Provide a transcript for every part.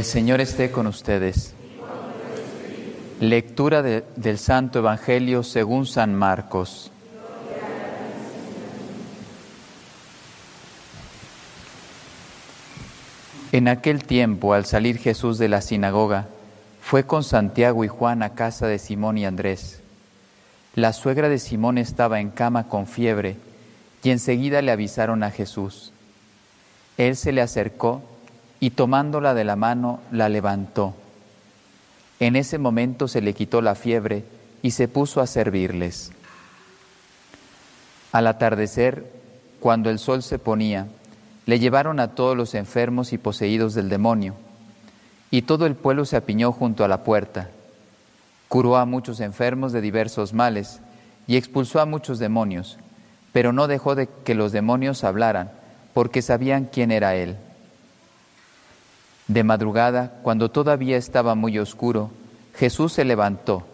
El Señor esté con ustedes. Lectura de- del Santo Evangelio según San Marcos. En aquel tiempo, al salir Jesús de la sinagoga, fue con Santiago y Juan a casa de Simón y Andrés. La suegra de Simón estaba en cama con fiebre y enseguida le avisaron a Jesús. Él se le acercó y tomándola de la mano la levantó. En ese momento se le quitó la fiebre y se puso a servirles. Al atardecer, cuando el sol se ponía, le llevaron a todos los enfermos y poseídos del demonio, y todo el pueblo se apiñó junto a la puerta. Curó a muchos enfermos de diversos males y expulsó a muchos demonios, pero no dejó de que los demonios hablaran, porque sabían quién era él. De madrugada, cuando todavía estaba muy oscuro, Jesús se levantó,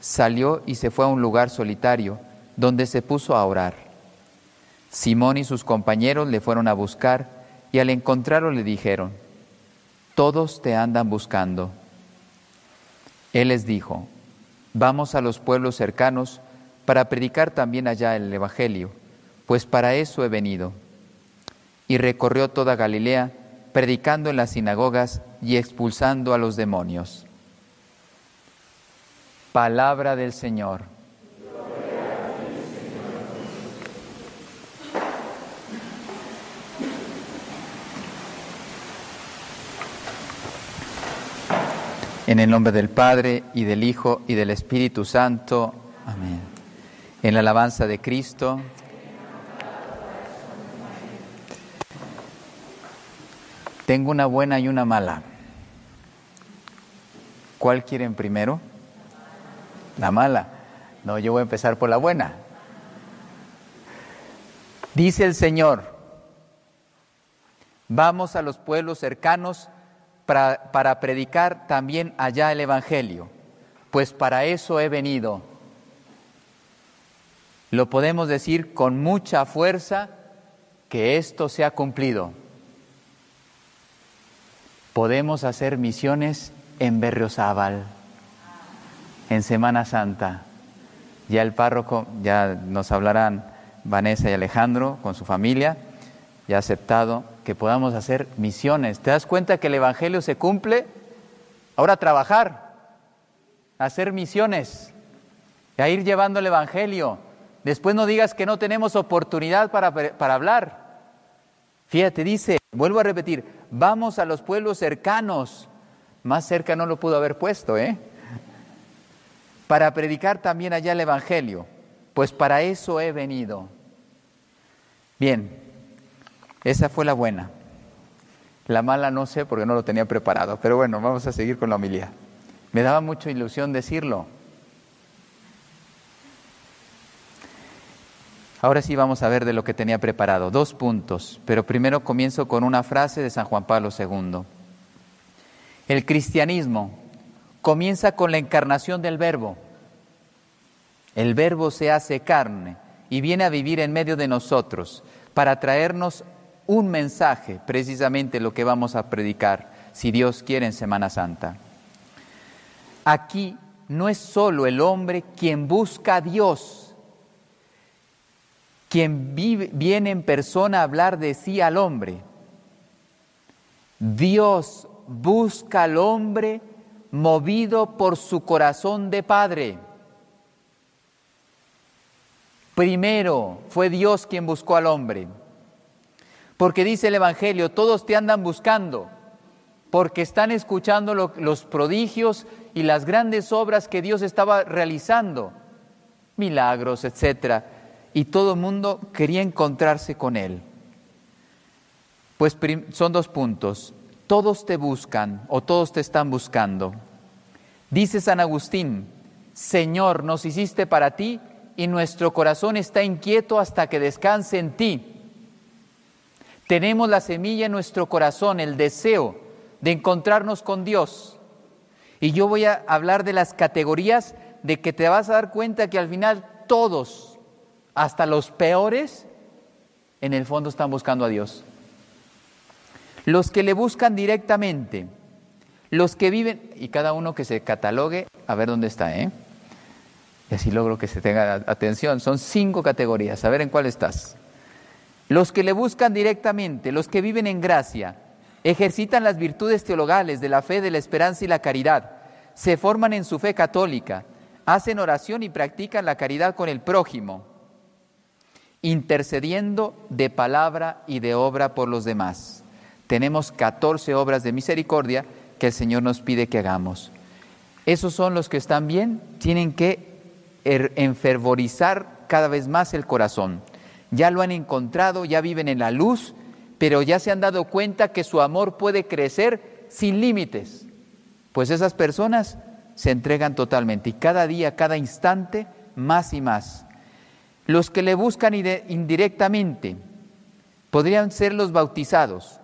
salió y se fue a un lugar solitario, donde se puso a orar. Simón y sus compañeros le fueron a buscar y al encontrarlo le dijeron, todos te andan buscando. Él les dijo, vamos a los pueblos cercanos para predicar también allá el Evangelio, pues para eso he venido. Y recorrió toda Galilea, predicando en las sinagogas y expulsando a los demonios. Palabra del Señor. En el nombre del Padre y del Hijo y del Espíritu Santo. Amén. En la alabanza de Cristo. Tengo una buena y una mala. ¿Cuál quieren primero? La mala. No, yo voy a empezar por la buena. Dice el Señor, vamos a los pueblos cercanos para, para, predicar también allá el Evangelio, pues para eso he venido. Lo podemos decir con mucha fuerza que esto se ha cumplido. Podemos hacer misiones en Berriozábal, en Semana Santa. Ya el párroco, ya nos hablarán Vanessa y Alejandro con su familia, ya ha aceptado que podamos hacer misiones. ¿Te das cuenta que el Evangelio se cumple? Ahora trabajar, hacer misiones, a ir llevando el Evangelio. Después no digas que no tenemos oportunidad para, para hablar. Fíjate, dice, vuelvo a repetir, vamos a los pueblos cercanos. Más cerca no lo pudo haber puesto, ¿eh? Para predicar también allá el Evangelio. Pues para eso he venido. Bien, esa fue la buena. La mala no sé porque no lo tenía preparado, pero bueno, vamos a seguir con la homilía. Me daba mucha ilusión decirlo. Ahora sí vamos a ver de lo que tenía preparado. Dos puntos, pero primero comienzo con una frase de San Juan Pablo II. El cristianismo comienza con la encarnación del verbo. El verbo se hace carne y viene a vivir en medio de nosotros para traernos un mensaje, precisamente lo que vamos a predicar, si Dios quiere, en Semana Santa. Aquí no es solo el hombre quien busca a Dios, quien viene en persona a hablar de sí al hombre. Dios busca al hombre movido por su corazón de Padre. Primero fue Dios quien buscó al hombre. Porque dice el Evangelio, todos te andan buscando, porque están escuchando lo, los prodigios y las grandes obras que Dios estaba realizando, milagros, etcétera, y todo el mundo quería encontrarse con Él. Pues son dos puntos. Todos te buscan o todos te están buscando. Dice San Agustín, Señor, nos hiciste para ti y nuestro corazón está inquieto hasta que descanse en ti. Tenemos la semilla en nuestro corazón, el deseo de encontrarnos con Dios. Y yo voy a hablar de las categorías de que te vas a dar cuenta que al final todos, hasta los peores, en el fondo están buscando a Dios. Los que le buscan directamente, Los que viven, y cada uno que se catalogue, a ver dónde está, ¿eh? Y así logro que se tenga atención. Son cinco categorías, a ver en cuál estás. Los que le buscan directamente, los que viven en gracia, ejercitan las virtudes teologales de la fe, de la esperanza y la caridad, se forman en su fe católica, hacen oración y practican la caridad con el prójimo, intercediendo de palabra y de obra por los demás. Tenemos 14 obras de misericordia que el Señor nos pide que hagamos. Esos son los que están bien, tienen que er, enfervorizar cada vez más el corazón. Ya lo han encontrado, ya viven en la luz, pero ya se han dado cuenta que su amor puede crecer sin límites. Pues esas personas se entregan totalmente y cada día, cada instante, más y más. Los que le buscan indirectamente podrían ser los bautizados,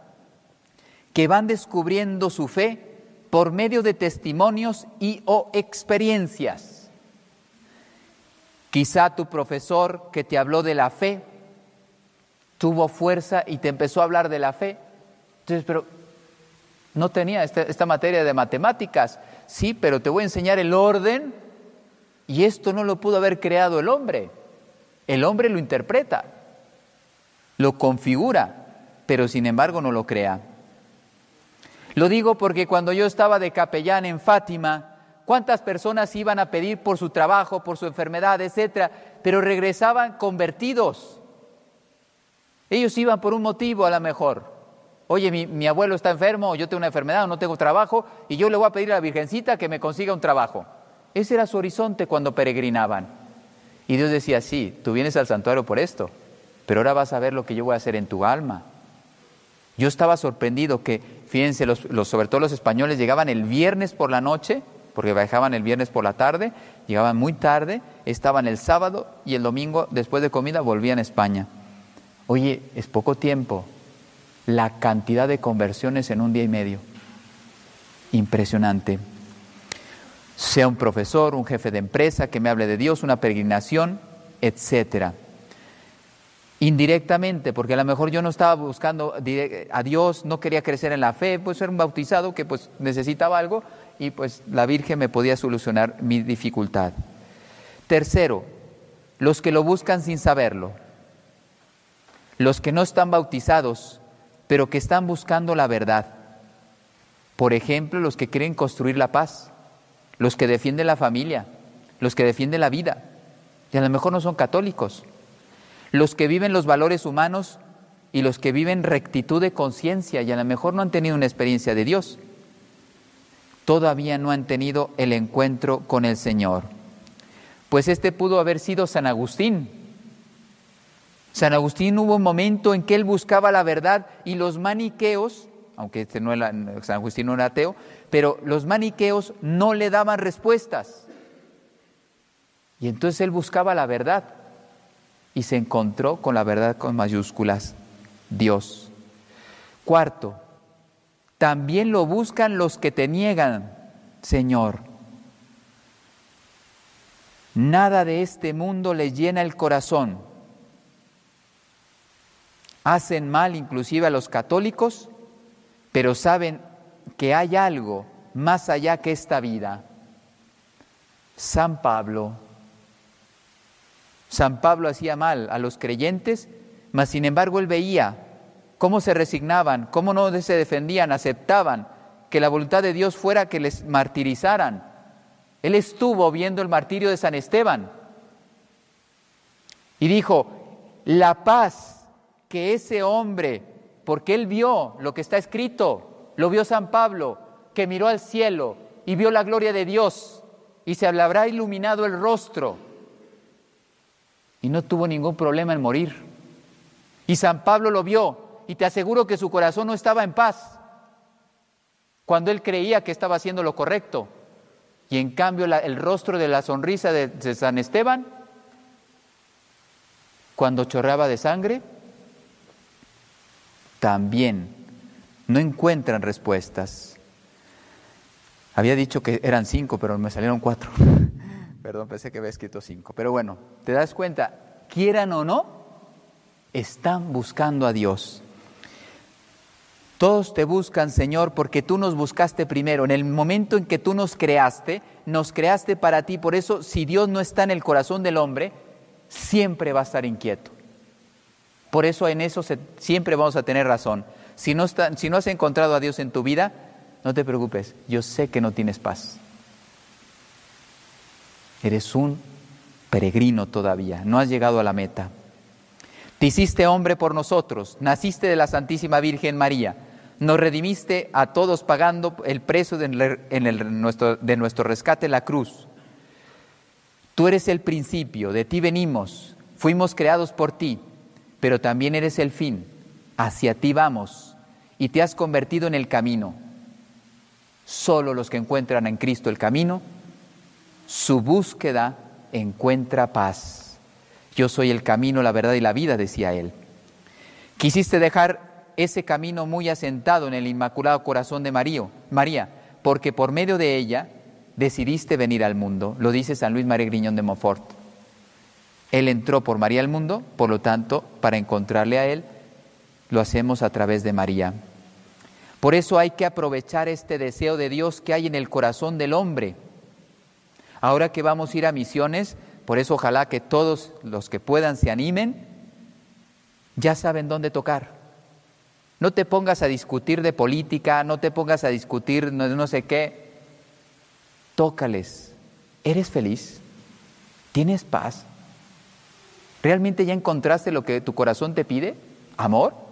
que van descubriendo su fe por medio de testimonios y o experiencias. Quizá tu profesor que te habló de la fe tuvo fuerza y te empezó a hablar de la fe. Entonces, pero no tenía esta, esta, materia de matemáticas. Sí, pero te voy a enseñar el orden y esto no lo pudo haber creado el hombre. El hombre lo interpreta, lo configura, pero sin embargo no lo crea. Lo digo porque cuando yo estaba de capellán en Fátima, ¿cuántas personas iban a pedir por su trabajo, por su enfermedad, etcétera? Pero regresaban convertidos. Ellos iban por un motivo a lo mejor. Oye, mi, abuelo está enfermo, o yo tengo una enfermedad, o no tengo trabajo, y yo le voy a pedir a la Virgencita que me consiga un trabajo. Ese era su horizonte cuando peregrinaban. Y Dios decía, sí, tú vienes al santuario por esto, pero ahora vas a ver lo que yo voy a hacer en tu alma. Yo estaba sorprendido que, fíjense, los, sobre todo los españoles llegaban el viernes por la noche, porque viajaban el viernes por la tarde, llegaban muy tarde, estaban el sábado y el domingo, después de comida, volvían a España. Oye, es poco tiempo, la cantidad de conversiones en un día y medio. Impresionante. Sea un profesor, un jefe de empresa que me hable de Dios, una peregrinación, etcétera. Indirectamente, porque a lo mejor yo no estaba buscando a Dios, no quería crecer en la fe, pues era un bautizado que pues necesitaba algo y pues la Virgen me podía solucionar mi dificultad. Tercero, los que lo buscan sin saberlo. Los que no están bautizados pero que están buscando la verdad. Por ejemplo, los que quieren construir la paz, los que defienden la familia, los que defienden la vida, y a lo mejor no son católicos, los que viven los valores humanos y los que viven rectitud de conciencia y a lo mejor no han tenido una experiencia de Dios, todavía no han tenido el encuentro con el Señor. Pues este pudo haber sido San Agustín, San Agustín hubo un momento en que él buscaba la verdad y los maniqueos, aunque este no era, San Agustín no era ateo, pero los maniqueos no le daban respuestas. Y entonces él buscaba la verdad y se encontró con la verdad con mayúsculas, Dios. Cuarto, también lo buscan los que te niegan, Señor. Nada de este mundo le llena el corazón hacen mal inclusive a los católicos, pero saben que hay algo más allá que esta vida. San Pablo. San Pablo hacía mal a los creyentes, mas sin embargo él veía cómo se resignaban, cómo no se defendían, aceptaban que la voluntad de Dios fuera que les martirizaran. Él estuvo viendo el martirio de San Esteban y dijo, la paz que ese hombre, porque él vio lo que está escrito, lo vio San Pablo, que miró al cielo y vio la gloria de Dios y se habrá iluminado el rostro y no tuvo ningún problema en morir. Y San Pablo lo vio y te aseguro que su corazón no estaba en paz cuando él creía que estaba haciendo lo correcto. Y en cambio el rostro de la sonrisa de San Esteban, cuando chorreaba de sangre, también no encuentran respuestas. Había dicho que eran cinco, pero me salieron cuatro. Perdón, pensé que había escrito cinco. Pero bueno, te das cuenta, quieran o no, están buscando a Dios. Todos te buscan, Señor, porque tú nos buscaste primero. En el momento en que tú nos creaste, nos creaste para ti. Por eso, si Dios no está en el corazón del hombre, siempre va a estar inquieto. Por eso en eso siempre vamos a tener razón. Si no, has encontrado a Dios en tu vida, no te preocupes. Yo sé que no tienes paz. Eres un peregrino todavía. No has llegado a la meta. Te hiciste hombre por nosotros. Naciste de la Santísima Virgen María nos redimiste a todos pagando el precio de, nuestro, de nuestro rescate la cruz. Tú eres el principio, de ti venimos, fuimos creados por ti, pero también eres el fin, hacia ti vamos y te has convertido en el camino. Solo los que encuentran en Cristo el camino, su búsqueda encuentra paz. Yo soy el camino, la verdad y la vida, decía él. Quisiste dejar ese camino muy asentado en el Inmaculado Corazón de María, porque por medio de ella decidiste venir al mundo, lo dice San Luis María Griñón de Montfort. Él entró por María al mundo, por lo tanto, para encontrarle a Él, lo hacemos a través de María. Por eso hay que aprovechar este deseo de Dios que hay en el corazón del hombre. Ahora que vamos a ir a misiones, por eso ojalá que todos los que puedan se animen, ya saben dónde tocar. No te pongas a discutir de política, no te pongas a discutir no, no sé qué. Tócales. ¿Eres feliz? ¿Tienes paz? ¿Realmente ya encontraste lo que tu corazón te pide? ¿Amor?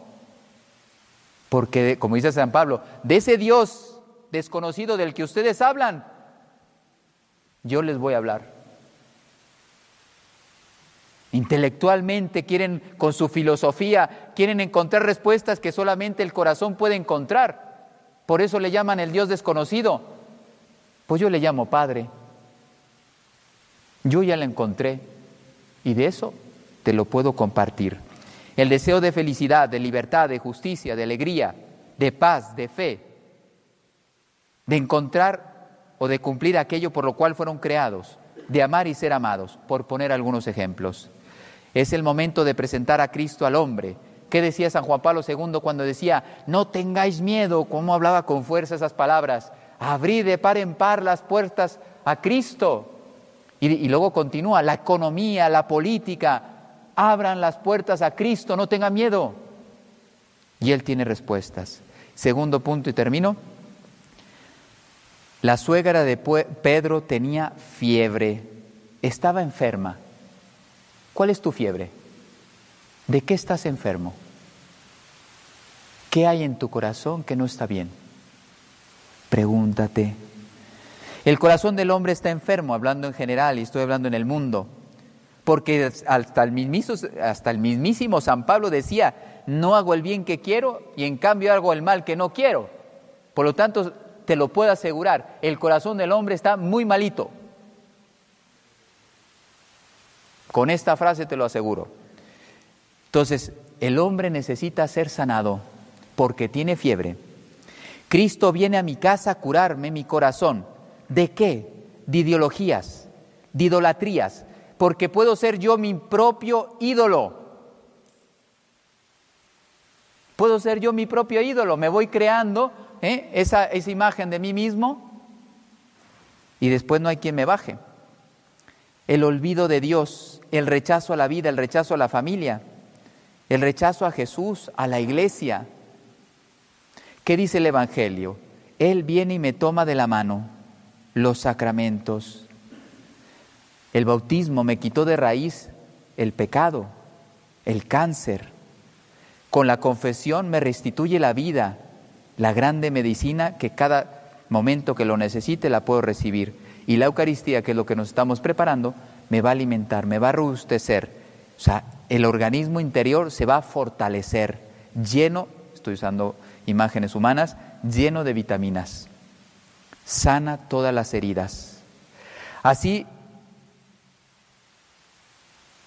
Porque, como dice San Pablo, de ese Dios desconocido del que ustedes hablan, yo les voy a hablar. Intelectualmente quieren, con su filosofía, quieren encontrar respuestas que solamente el corazón puede encontrar. Por eso le llaman el Dios desconocido. Pues yo le llamo Padre. Yo ya la encontré y de eso te lo puedo compartir. El deseo de felicidad, de libertad, de justicia, de alegría, de paz, de fe, de encontrar o de cumplir aquello por lo cual fueron creados, de amar y ser amados, por poner algunos ejemplos. Es el momento de presentar a Cristo al hombre. ¿Qué decía San Juan Pablo II cuando decía, no tengáis miedo? ¿Cómo hablaba con fuerza esas palabras? Abrid de par en par las puertas a Cristo. Y luego continúa, la economía, la política, abran las puertas a Cristo, no tengan miedo. Y Él tiene respuestas. Segundo punto y termino. La suegra de Pedro tenía fiebre, estaba enferma. ¿Cuál es tu fiebre? ¿De qué estás enfermo? ¿Qué hay en tu corazón que no está bien? Pregúntate. El corazón del hombre está enfermo, hablando en general y estoy hablando en el mundo, porque hasta el, mismísimo, San Pablo decía, no hago el bien que quiero y en cambio hago el mal que no quiero. Por lo tanto, te lo puedo asegurar, el corazón del hombre está muy malito. Con esta frase te lo aseguro. Entonces, el hombre necesita ser sanado porque tiene fiebre. Cristo viene a mi casa a curarme mi corazón. ¿De qué? De ideologías, de idolatrías, porque puedo ser yo mi propio ídolo. Puedo ser yo mi propio ídolo, me voy creando ¿eh? esa, esa imagen de mí mismo y después no hay quien me baje. El olvido de Dios el rechazo a la vida, el rechazo a la familia, el rechazo a Jesús, a la iglesia. ¿Qué dice el Evangelio? Él viene y me toma de la mano los sacramentos. El bautismo me quitó de raíz el pecado, el cáncer. Con la confesión me restituye la vida, la grande medicina que cada momento que lo necesite la puedo recibir. Y la Eucaristía, que es lo que nos estamos preparando, me va a alimentar, me va a robustecer. O sea, el organismo interior se va a fortalecer, lleno, estoy usando imágenes humanas, lleno de vitaminas. Sana todas las heridas. Así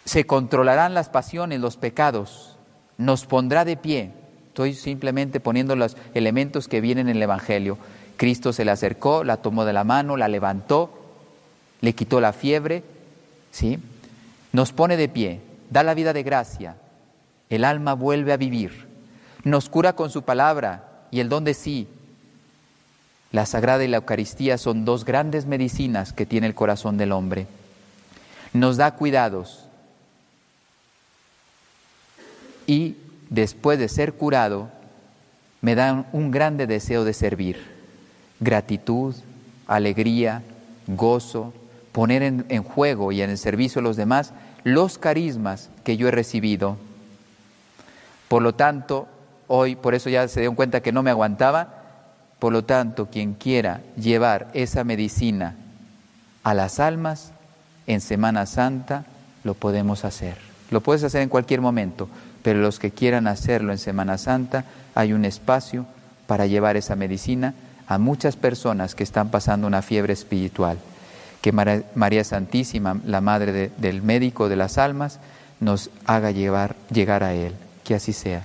se controlarán las pasiones, los pecados, nos pondrá de pie. Estoy simplemente poniendo los elementos que vienen en el Evangelio. Cristo se le acercó, la tomó de la mano, la levantó, le quitó la fiebre, ¿sí? Nos pone de pie, da la vida de gracia, el alma vuelve a vivir, nos cura con su palabra, y el don de sí. La Sagrada y la Eucaristía son dos grandes medicinas que tiene el corazón del hombre. Nos da cuidados y después de ser curado me da un grande deseo de servir, gratitud, alegría, gozo, poner en, juego y en el servicio de los demás los carismas que yo he recibido. Por lo tanto, hoy, por eso ya se dio cuenta que no me aguantaba, por lo tanto, quien quiera llevar esa medicina a las almas en Semana Santa, lo podemos hacer. Lo puedes hacer en cualquier momento, pero los que quieran hacerlo en Semana Santa, hay un espacio para llevar esa medicina a muchas personas que están pasando una fiebre espiritual. Que María Santísima, la Madre del médico de las almas, nos haga llegar a Él. Que así sea.